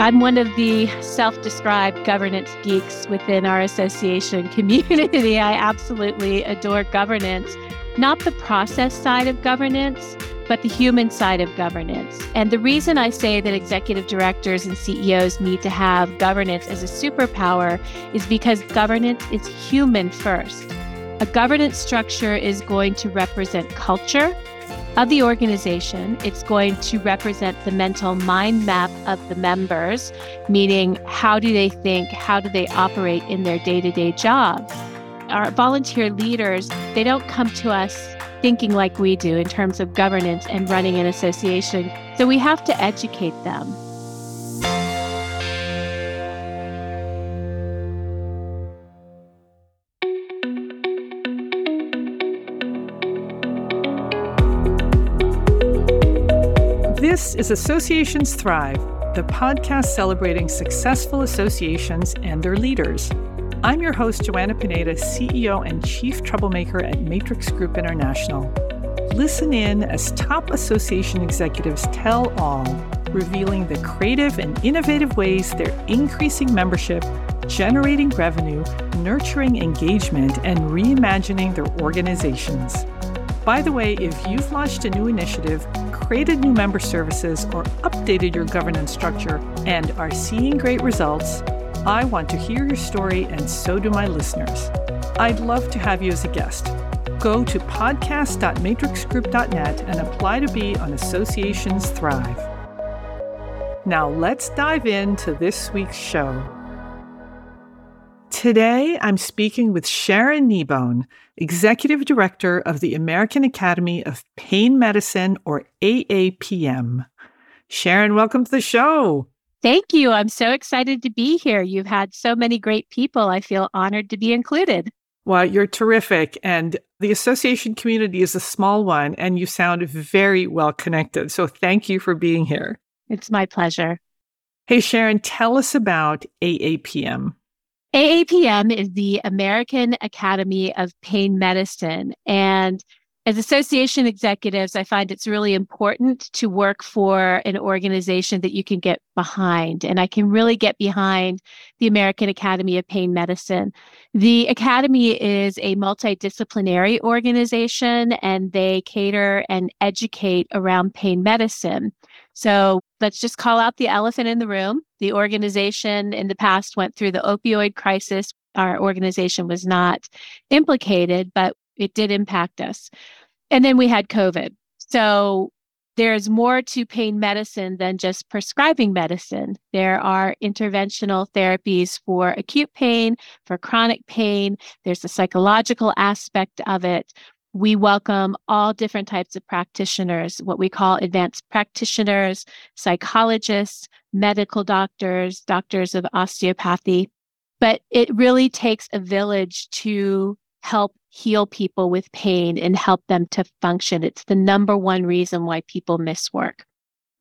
I'm one of the self described governance geeks within our association community. I absolutely adore governance, not the process side of governance, but the human side of governance. And the reason I say that executive directors and CEOs need to have governance as a superpower is because governance is human first. A governance structure is going to represent culture of the organization. It's going to represent the mental mind map of the members, meaning how do they think, how do they operate in their day to day job. Our volunteer leaders, they don't come to us thinking like we do in terms of governance and running an association. So we have to educate them. This is Associations Thrive, the podcast celebrating successful associations and their leaders. I'm your host, Joanna Pineda, CEO and Chief Troublemaker at Matrix Group International. Listen in as top association executives tell all, revealing the creative and innovative ways they're increasing membership, generating revenue, nurturing engagement, and reimagining their organizations. By the way, if you've launched a new initiative, created new member services, or updated your governance structure and are seeing great results, I want to hear your story, and so do my listeners. I'd love to have you as a guest. Go to podcast.matrixgroup.net and apply to be on Associations Thrive. Now, let's dive into this week's show. Today, I'm speaking with Sharon Kneebone, Executive Director of the American Academy of Pain Medicine, or AAPM. Sharon, welcome to the show. Thank you. I'm so excited to be here. You've had so many great people. I feel honored to be included. Well, you're terrific. And the association community is a small one, and you sound very well connected. So thank you for being here. It's my pleasure. Hey, Sharon, tell us about AAPM. AAPM is the American Academy of Pain Medicine. And as association executives, I find it's really important to work for an organization that you can get behind. And I can really get behind the American Academy of Pain Medicine. The Academy is a multidisciplinary organization and they cater and educate around pain medicine. So let's just call out the elephant in the room. The organization in the past went through the opioid crisis. Our organization was not implicated, but it did impact us. And then we had COVID. So there's more to pain medicine than just prescribing medicine. There are interventional therapies for acute pain, for chronic pain. There's a psychological aspect of it we welcome all different types of practitioners, what we call advanced practitioners, psychologists, medical doctors, doctors of osteopathy. But it really takes a village to help heal people with pain and help them to function. It's the number one reason why people miss work.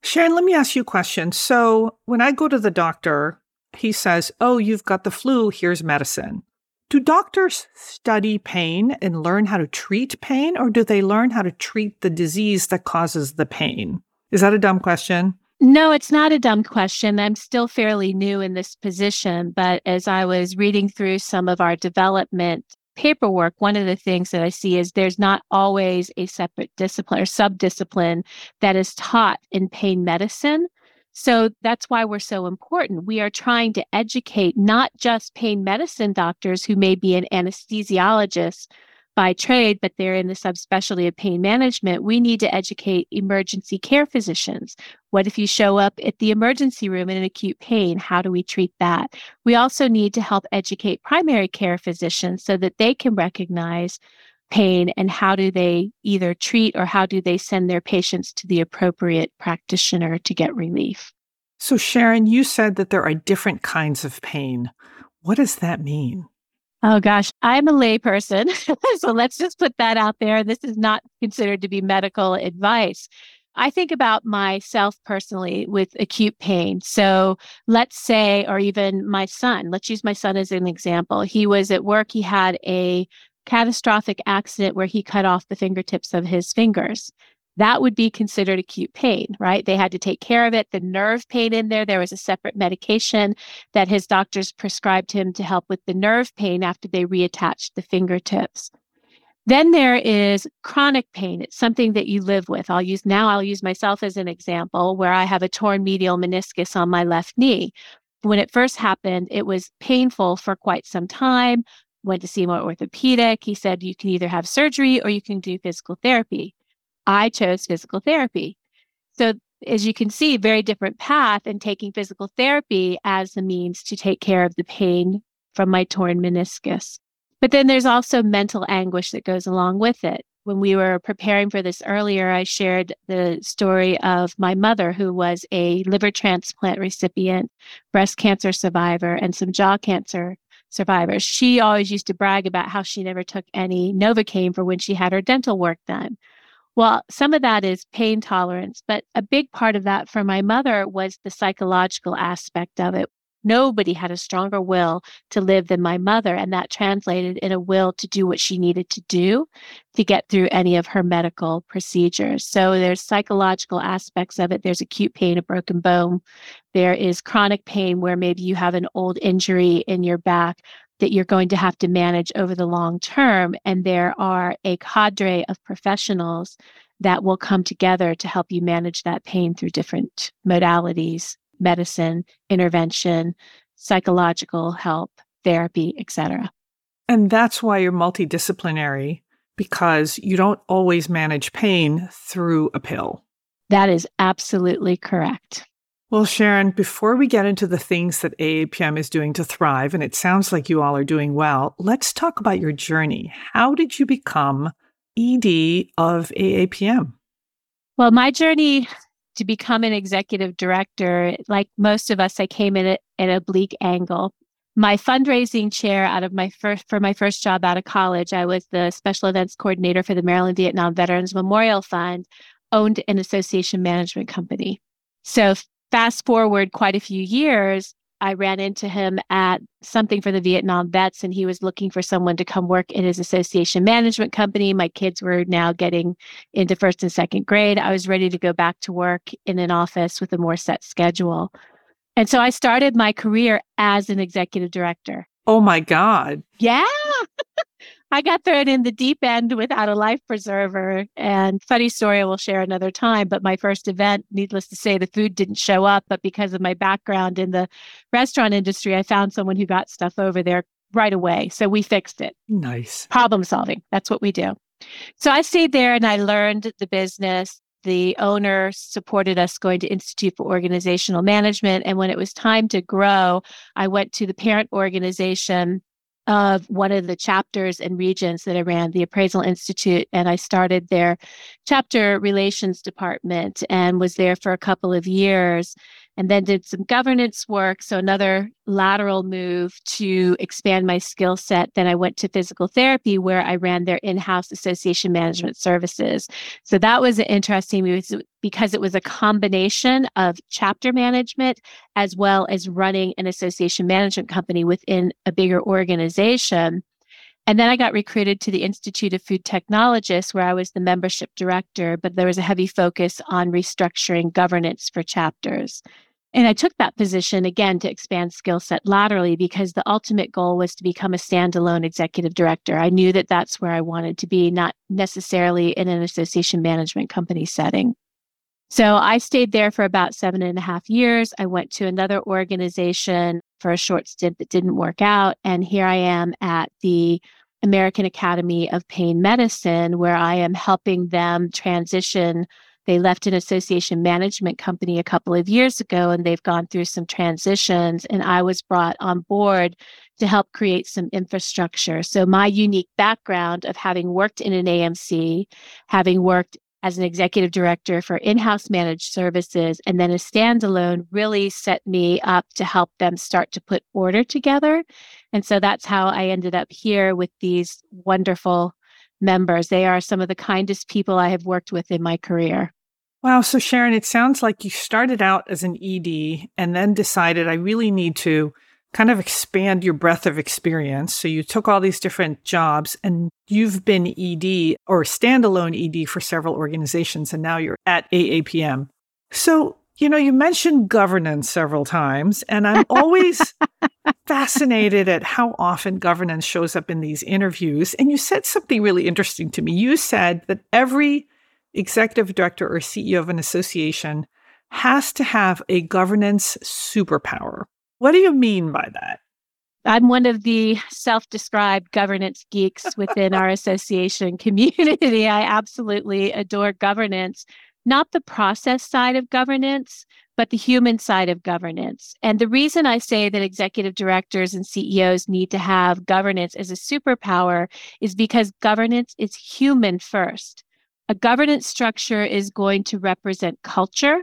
Sharon, let me ask you a question. So when I go to the doctor, he says, Oh, you've got the flu, here's medicine. Do doctors study pain and learn how to treat pain, or do they learn how to treat the disease that causes the pain? Is that a dumb question? No, it's not a dumb question. I'm still fairly new in this position, but as I was reading through some of our development paperwork, one of the things that I see is there's not always a separate discipline or subdiscipline that is taught in pain medicine. So that's why we're so important. We are trying to educate not just pain medicine doctors who may be an anesthesiologist by trade, but they're in the subspecialty of pain management. We need to educate emergency care physicians. What if you show up at the emergency room in an acute pain? How do we treat that? We also need to help educate primary care physicians so that they can recognize pain and how do they either treat or how do they send their patients to the appropriate practitioner to get relief. So, Sharon, you said that there are different kinds of pain. What does that mean? Oh gosh, I'm a layperson. so let's just put that out there. This is not considered to be medical advice. I think about myself personally with acute pain. So let's say, or even my son, let's use my son as an example. He was at work, he had a catastrophic accident where he cut off the fingertips of his fingers. That would be considered acute pain, right? They had to take care of it. The nerve pain in there, there was a separate medication that his doctors prescribed him to help with the nerve pain after they reattached the fingertips. Then there is chronic pain. It's something that you live with. I'll use now, I'll use myself as an example where I have a torn medial meniscus on my left knee. When it first happened, it was painful for quite some time. Went to see my orthopedic. He said, you can either have surgery or you can do physical therapy. I chose physical therapy. So, as you can see, very different path in taking physical therapy as the means to take care of the pain from my torn meniscus. But then there's also mental anguish that goes along with it. When we were preparing for this earlier, I shared the story of my mother, who was a liver transplant recipient, breast cancer survivor, and some jaw cancer survivors. She always used to brag about how she never took any Novocaine for when she had her dental work done. Well, some of that is pain tolerance, but a big part of that for my mother was the psychological aspect of it. Nobody had a stronger will to live than my mother, and that translated in a will to do what she needed to do to get through any of her medical procedures. So there's psychological aspects of it. There's acute pain, a broken bone. There is chronic pain where maybe you have an old injury in your back that you're going to have to manage over the long term. And there are a cadre of professionals that will come together to help you manage that pain through different modalities medicine, intervention, psychological help, therapy, etc. And that's why you're multidisciplinary because you don't always manage pain through a pill. That is absolutely correct. Well, Sharon, before we get into the things that AAPM is doing to thrive, and it sounds like you all are doing well, let's talk about your journey. How did you become ED of AAPM? Well, my journey to become an executive director, like most of us, I came in at an bleak angle. My fundraising chair out of my first for my first job out of college, I was the special events coordinator for the Maryland Vietnam Veterans Memorial Fund, owned an association management company. So fast forward quite a few years, I ran into him at something for the Vietnam vets, and he was looking for someone to come work in his association management company. My kids were now getting into first and second grade. I was ready to go back to work in an office with a more set schedule. And so I started my career as an executive director. Oh my God. Yeah. I got thrown in the deep end without a life preserver. And funny story, I will share another time. But my first event, needless to say, the food didn't show up. But because of my background in the restaurant industry, I found someone who got stuff over there right away. So we fixed it. Nice. Problem solving. That's what we do. So I stayed there and I learned the business. The owner supported us going to Institute for Organizational Management. And when it was time to grow, I went to the parent organization of one of the chapters and regions that I ran, the Appraisal Institute, and I started their chapter relations department and was there for a couple of years and then did some governance work. So, another lateral move to expand my skill set. Then I went to physical therapy where I ran their in house association management services. So, that was interesting because it was a combination of chapter management as well as running an association management company within a bigger organization. And then I got recruited to the Institute of Food Technologists, where I was the membership director, but there was a heavy focus on restructuring governance for chapters. And I took that position again to expand skill set laterally because the ultimate goal was to become a standalone executive director. I knew that that's where I wanted to be, not necessarily in an association management company setting. So I stayed there for about seven and a half years. I went to another organization for a short stint that didn't work out. And here I am at the American Academy of Pain Medicine, where I am helping them transition they left an association management company a couple of years ago and they've gone through some transitions. And I was brought on board to help create some infrastructure. So, my unique background of having worked in an AMC, having worked as an executive director for in house managed services, and then a standalone really set me up to help them start to put order together. And so that's how I ended up here with these wonderful members. They are some of the kindest people I have worked with in my career. Wow. So, Sharon, it sounds like you started out as an ED and then decided I really need to kind of expand your breadth of experience. So you took all these different jobs and you've been ED or standalone ED for several organizations, and now you're at AAPM. So, you know, you mentioned governance several times, and I'm always fascinated at how often governance shows up in these interviews. And you said something really interesting to me. You said that every executive director or CEO of an association has to have a governance superpower. What do you mean by that? I'm one of the self described governance geeks within our association community. I absolutely adore governance, not the process side of governance, but the human side of governance. And the reason I say that executive directors and CEOs need to have governance as a superpower is because governance is human first. A governance structure is going to represent culture,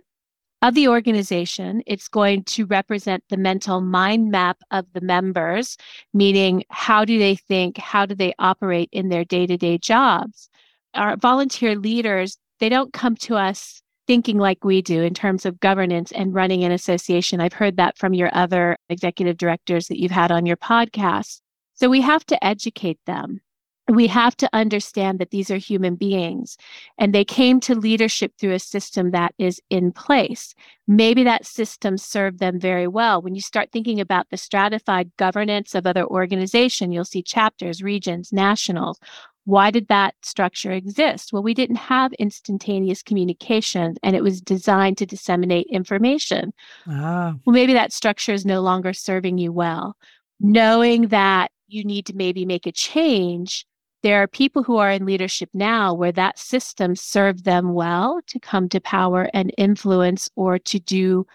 of the organization. It's going to represent the mental mind map of the members, meaning how do they think? How do they operate in their day to day jobs? Our volunteer leaders, they don't come to us thinking like we do in terms of governance and running an association. I've heard that from your other executive directors that you've had on your podcast. So we have to educate them we have to understand that these are human beings and they came to leadership through a system that is in place. Maybe that system served them very well. When you start thinking about the stratified governance of other organizations, you'll see chapters, regions, nationals. Why did that structure exist? Well, we didn't have instantaneous communication and it was designed to disseminate information. Ah. Well, maybe that structure is no longer serving you well. Knowing that you need to maybe make a change there are people who are in leadership now where that system served them well to come to power and influence or to do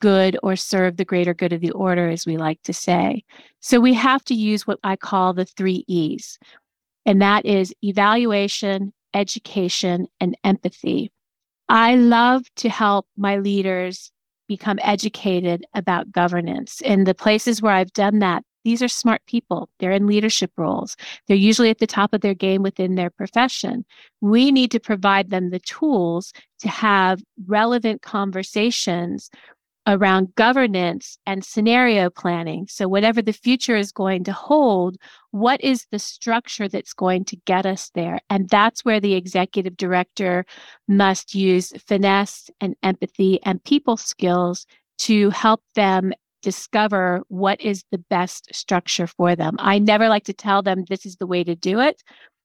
good or serve the greater good of the order, as we like to say. So we have to use what I call the three E's, and that is evaluation, education, and empathy. I love to help my leaders become educated about governance. In the places where I've done that, these are smart people. They're in leadership roles. They're usually at the top of their game within their profession. We need to provide them the tools to have relevant conversations around governance and scenario planning. So, whatever the future is going to hold, what is the structure that's going to get us there? And that's where the executive director must use finesse and empathy and people skills to help them discover what is the best structure for them. I never like to tell them this is the way to do it.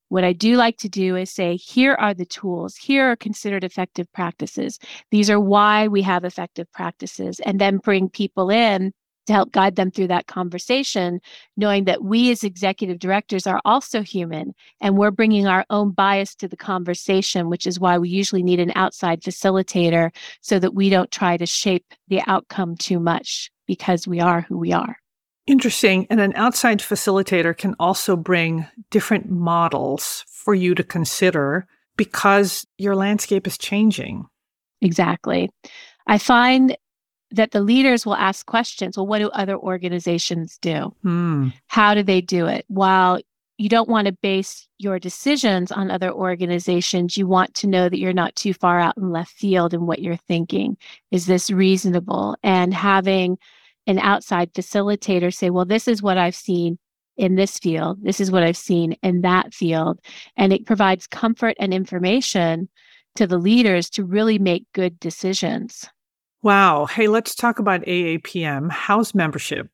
What I do like to do is say, here are the tools, here are considered effective practices. These are why we have effective practices, and then bring people in to help guide them through that conversation, knowing that we as executive directors are also human and we're bringing our own bias to the conversation, which is why we usually need an outside facilitator so that we don't try to shape the outcome too much because we are who we are. Interesting. And an outside facilitator can also bring different models for you to consider because your landscape is changing. Exactly. I find that the leaders will ask questions. Well, what do other organizations do? Hmm. How do they do it? While you don't want to base your decisions on other organizations, you want to know that you're not too far out in left field in what you're thinking. Is this reasonable? And having an outside facilitator say, well, this is what I've seen in this field. This is what I've seen in that field. And it provides comfort and information to the leaders to really make good decisions. Wow. Hey, let's talk about AAPM. How's membership?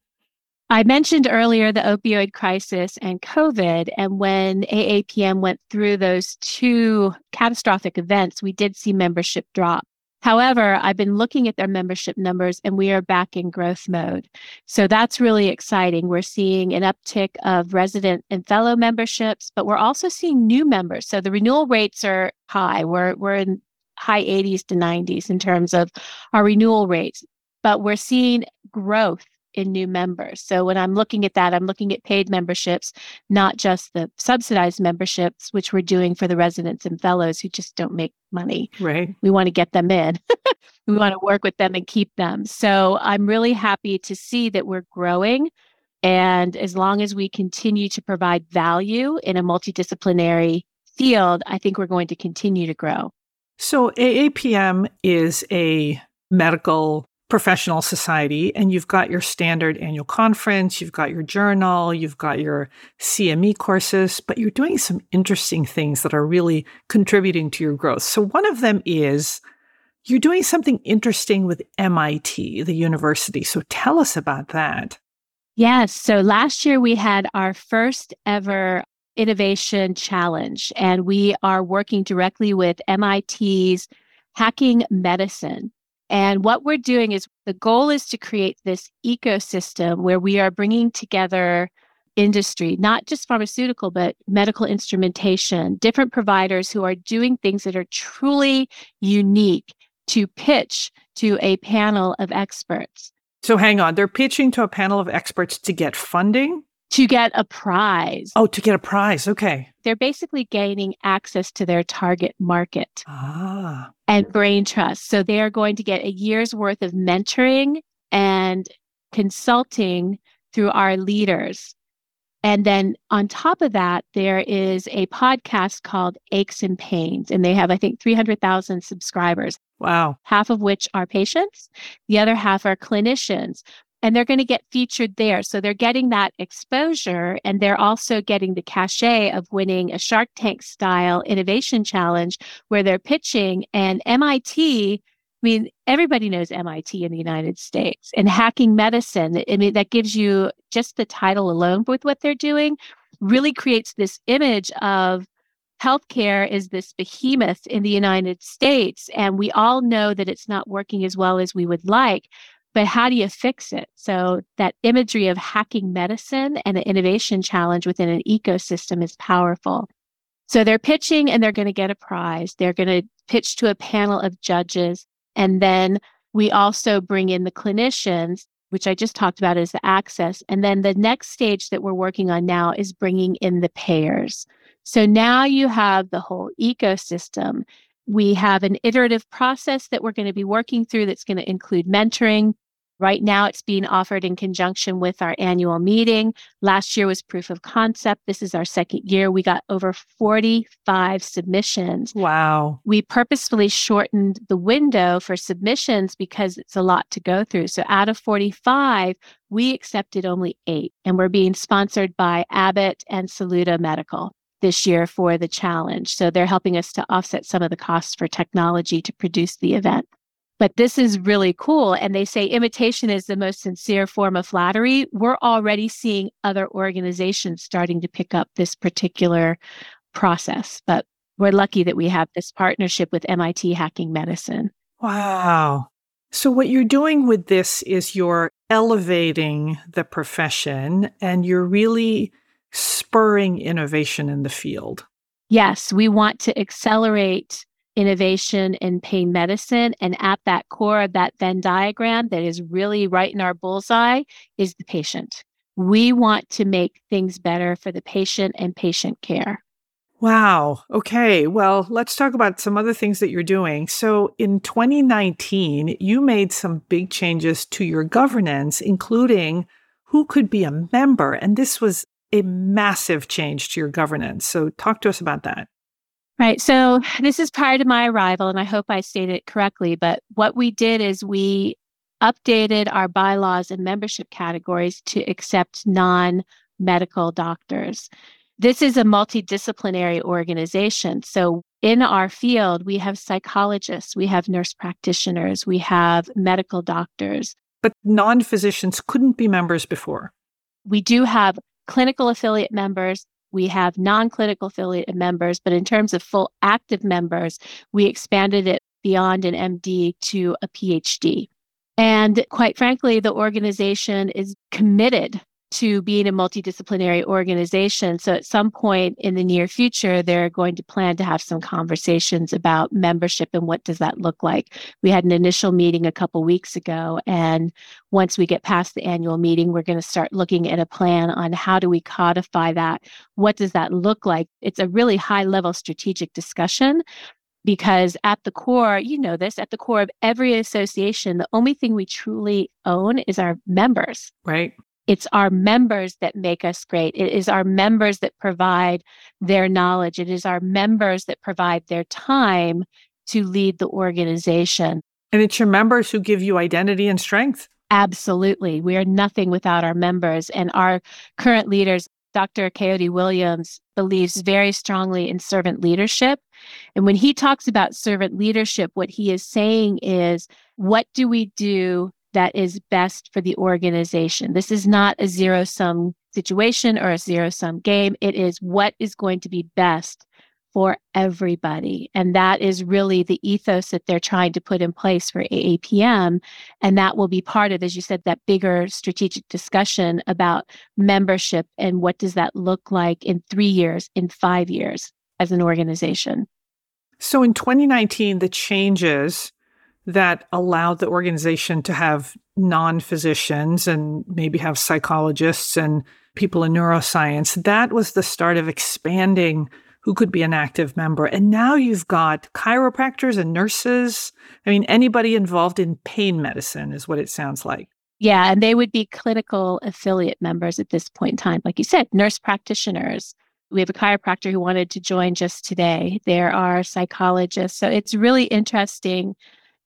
I mentioned earlier the opioid crisis and COVID. And when AAPM went through those two catastrophic events, we did see membership drop. However, I've been looking at their membership numbers and we are back in growth mode. So that's really exciting. We're seeing an uptick of resident and fellow memberships, but we're also seeing new members. So the renewal rates are high. We're, we're in high 80s to 90s in terms of our renewal rates, but we're seeing growth in new members. So when I'm looking at that, I'm looking at paid memberships, not just the subsidized memberships, which we're doing for the residents and fellows who just don't make money. Right. We want to get them in. we want to work with them and keep them. So I'm really happy to see that we're growing. And as long as we continue to provide value in a multidisciplinary field, I think we're going to continue to grow. So AAPM is a medical professional society and you've got your standard annual conference, you've got your journal, you've got your CME courses, but you're doing some interesting things that are really contributing to your growth. So one of them is you're doing something interesting with MIT, the university. So tell us about that. Yes. So last year we had our first ever innovation challenge, and we are working directly with MIT's Hacking Medicine. And what we're doing is the goal is to create this ecosystem where we are bringing together industry, not just pharmaceutical, but medical instrumentation, different providers who are doing things that are truly unique to pitch to a panel of experts. So hang on, they're pitching to a panel of experts to get funding? To get a prize. Oh, to get a prize. Okay. They're basically gaining access to their target market ah. and brain trust. So they are going to get a year's worth of mentoring and consulting through our leaders. And then on top of that, there is a podcast called Aches and Pains, and they have, I think, 300,000 subscribers. Wow. Half of which are patients, the other half are clinicians. And they're going to get featured there. So they're getting that exposure and they're also getting the cachet of winning a Shark Tank style innovation challenge where they're pitching. And MIT, I mean, everybody knows MIT in the United States and hacking medicine. I mean, that gives you just the title alone with what they're doing really creates this image of healthcare is this behemoth in the United States, and we all know that it's not working as well as we would like. But how do you fix it? So, that imagery of hacking medicine and the innovation challenge within an ecosystem is powerful. So, they're pitching and they're going to get a prize. They're going to pitch to a panel of judges. And then we also bring in the clinicians, which I just talked about as the access. And then the next stage that we're working on now is bringing in the payers. So now you have the whole ecosystem. We have an iterative process that we're going to be working through that's going to include mentoring. Right now, it's being offered in conjunction with our annual meeting. Last year was proof of concept. This is our second year. We got over 45 submissions. Wow. We purposefully shortened the window for submissions because it's a lot to go through. So out of 45, we accepted only eight, and we're being sponsored by Abbott and Saluda Medical this year for the challenge. So they're helping us to offset some of the costs for technology to produce the event. But this is really cool. And they say imitation is the most sincere form of flattery. We're already seeing other organizations starting to pick up this particular process. But we're lucky that we have this partnership with MIT Hacking Medicine. Wow. So, what you're doing with this is you're elevating the profession and you're really spurring innovation in the field. Yes, we want to accelerate innovation in pain medicine. And at that core of that Venn diagram that is really right in our bullseye is the patient. We want to make things better for the patient and patient care. Wow. Okay. Well, let's talk about some other things that you're doing. So, in 2019, you made some big changes to your governance, including who could be a member. And this was a massive change to your governance. So, talk to us about that. Right. So, this is prior to my arrival, and I hope I stated it correctly. But what we did is we updated our bylaws and membership categories to accept non medical doctors. This is a multidisciplinary organization. So, in our field, we have psychologists, we have nurse practitioners, we have medical doctors. But non physicians couldn't be members before. We do have clinical affiliate members, we have non clinical affiliate members, but in terms of full active members, we expanded it beyond an MD to a PhD. And quite frankly, the organization is committed to being a multidisciplinary organization. So at some point in the near future, they're going to plan to have some conversations about membership and what does that look like. We had an initial meeting a couple weeks ago. And once we get past the annual meeting, we're going to start looking at a plan on how do we codify that? What does that look like? It's a really high level strategic discussion because at the core, you know this, at the core of every association, the only thing we truly own is our members. Right. It's our members that make us great. It is our members that provide their knowledge. It is our members that provide their time to lead the organization. And it's your members who give you identity and strength. Absolutely. We are nothing without our members. And our current leaders, Dr. Kayode Williams, believes very strongly in servant leadership. And when he talks about servant leadership, what he is saying is, what do we do that is best for the organization? This is not a zero sum situation or a zero sum game. It is what is going to be best for everybody. And that is really the ethos that they're trying to put in place for AAPM. And that will be part of, as you said, that bigger strategic discussion about membership and what does that look like in three years, in five years as an organization. So in 2019, the changes that allowed the organization to have non physicians and maybe have psychologists and people in neuroscience, that was the start of expanding who could be an active member. And now you've got chiropractors and nurses. I mean, anybody involved in pain medicine is what it sounds like. Yeah, and they would be clinical affiliate members at this point in time. Like you said, nurse practitioners. We have a chiropractor who wanted to join just today. There are psychologists. So it's really interesting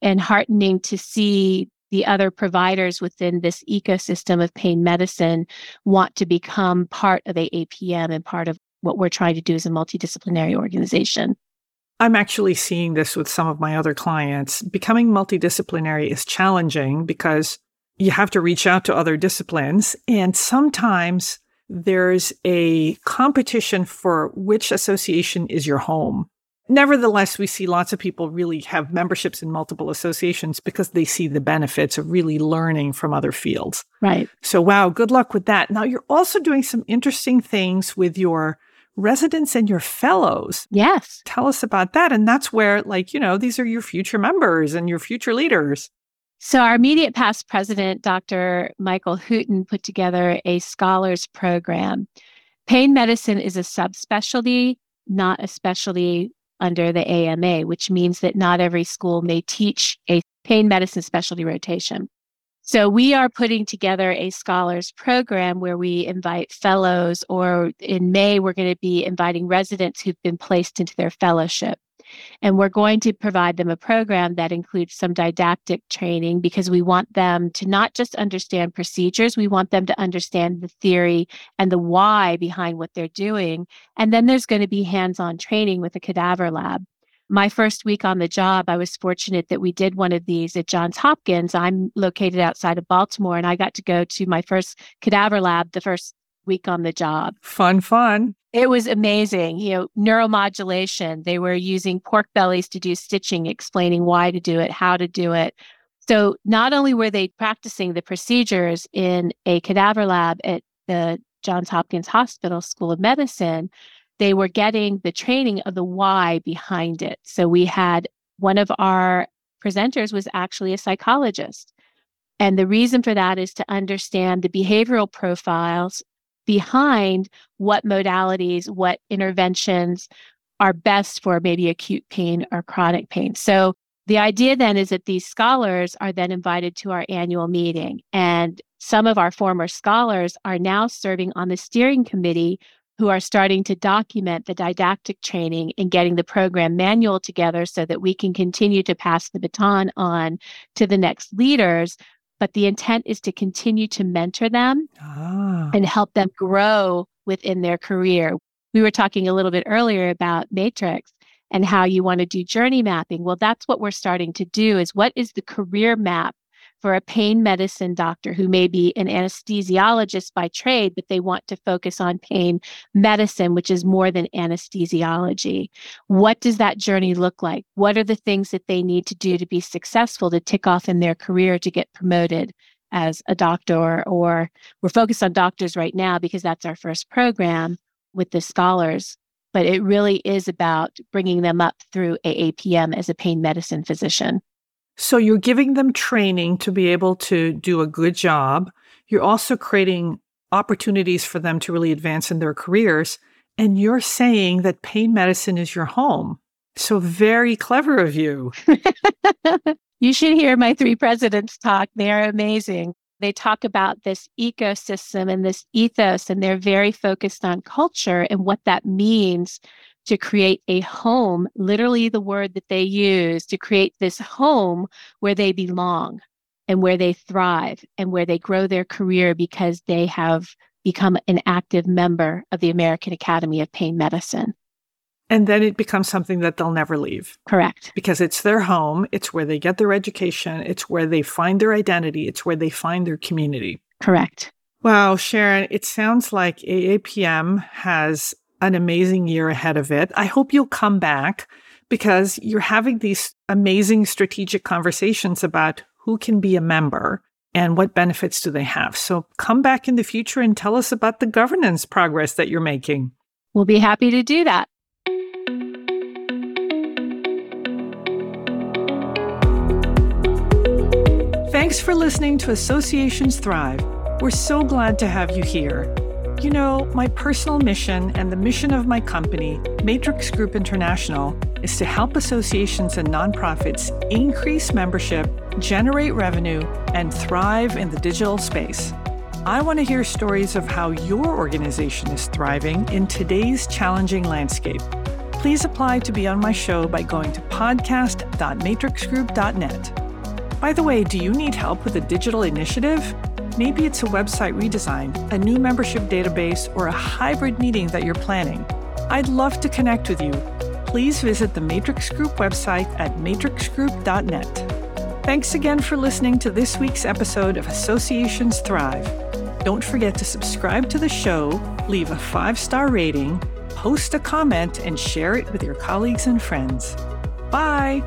and heartening to see the other providers within this ecosystem of pain medicine want to become part of AAPM and part of what we're trying to do as a multidisciplinary organization. I'm actually seeing this with some of my other clients. Becoming multidisciplinary is challenging because you have to reach out to other disciplines. And sometimes there's a competition for which association is your home. Nevertheless, we see lots of people really have memberships in multiple associations because they see the benefits of really learning from other fields. Right. So, wow, good luck with that. Now, you're also doing some interesting things with your residents and your fellows. Yes. Tell us about that. And that's where, like, you know, these are your future members and your future leaders. So, our immediate past president, Dr. Michael Hooten, put together a scholars program. Pain medicine is a subspecialty, not a specialty under the AMA, which means that not every school may teach a pain medicine specialty rotation. So we are putting together a scholars program where we invite fellows, or in May, we're going to be inviting residents who've been placed into their fellowship. And we're going to provide them a program that includes some didactic training because we want them to not just understand procedures, we want them to understand the theory and the why behind what they're doing. And then there's going to be hands on training with a cadaver lab. My first week on the job, I was fortunate that we did one of these at Johns Hopkins. I'm located outside of Baltimore, and I got to go to my first cadaver lab the first week on the job. Fun, fun. It was amazing. You know, neuromodulation. They were using pork bellies to do stitching, explaining why to do it, how to do it. So not only were they practicing the procedures in a cadaver lab at the Johns Hopkins Hospital School of Medicine, they were getting the training of the why behind it. So we had one of our presenters was actually a psychologist. And the reason for that is to understand the behavioral profiles behind what modalities, what interventions are best for maybe acute pain or chronic pain. So the idea then is that these scholars are then invited to our annual meeting. And some of our former scholars are now serving on the steering committee who are starting to document the didactic training and getting the program manual together so that we can continue to pass the baton on to the next leaders but the intent is to continue to mentor them ah. and help them grow within their career. We were talking a little bit earlier about Matrix and how you want to do journey mapping. Well, that's what we're starting to do is what is the career map for a pain medicine doctor who may be an anesthesiologist by trade, but they want to focus on pain medicine, which is more than anesthesiology. What does that journey look like? What are the things that they need to do to be successful to tick off in their career to get promoted? As a doctor, or we're focused on doctors right now because that's our first program with the scholars but it really is about bringing them up through AAPM as a pain medicine physician. So you're giving them training to be able to do a good job. You're also creating opportunities for them to really advance in their careers. And you're saying that pain medicine is your home. So very clever of you. you should hear my three presidents talk. They're amazing. They talk about this ecosystem and this ethos, and they're very focused on culture and what that means to create a home, literally the word that they use, to create this home where they belong and where they thrive and where they grow their career because they have become an active member of the American Academy of Pain Medicine. And then it becomes something that they'll never leave. Correct. Because it's their home, it's where they get their education, it's where they find their identity, it's where they find their community. Correct. Wow, Sharon, it sounds like AAPM has an amazing year ahead of it. I hope you'll come back because you're having these amazing strategic conversations about who can be a member and what benefits do they have. So come back in the future and tell us about the governance progress that you're making. We'll be happy to do that. Thanks for listening to Associations Thrive. We're so glad to have you here. You know, my personal mission and the mission of my company, Matrix Group International, is to help associations and nonprofits increase membership, generate revenue, and thrive in the digital space. I want to hear stories of how your organization is thriving in today's challenging landscape. Please apply to be on my show by going to podcast.matrixgroup.net. By the way, do you need help with a digital initiative? Maybe it's a website redesign, a new membership database, or a hybrid meeting that you're planning. I'd love to connect with you. Please visit the Matrix Group website at matrixgroup.net. Thanks again for listening to this week's episode of Associations Thrive. Don't forget to subscribe to the show, leave a five star rating, post a comment, and share it with your colleagues and friends. Bye!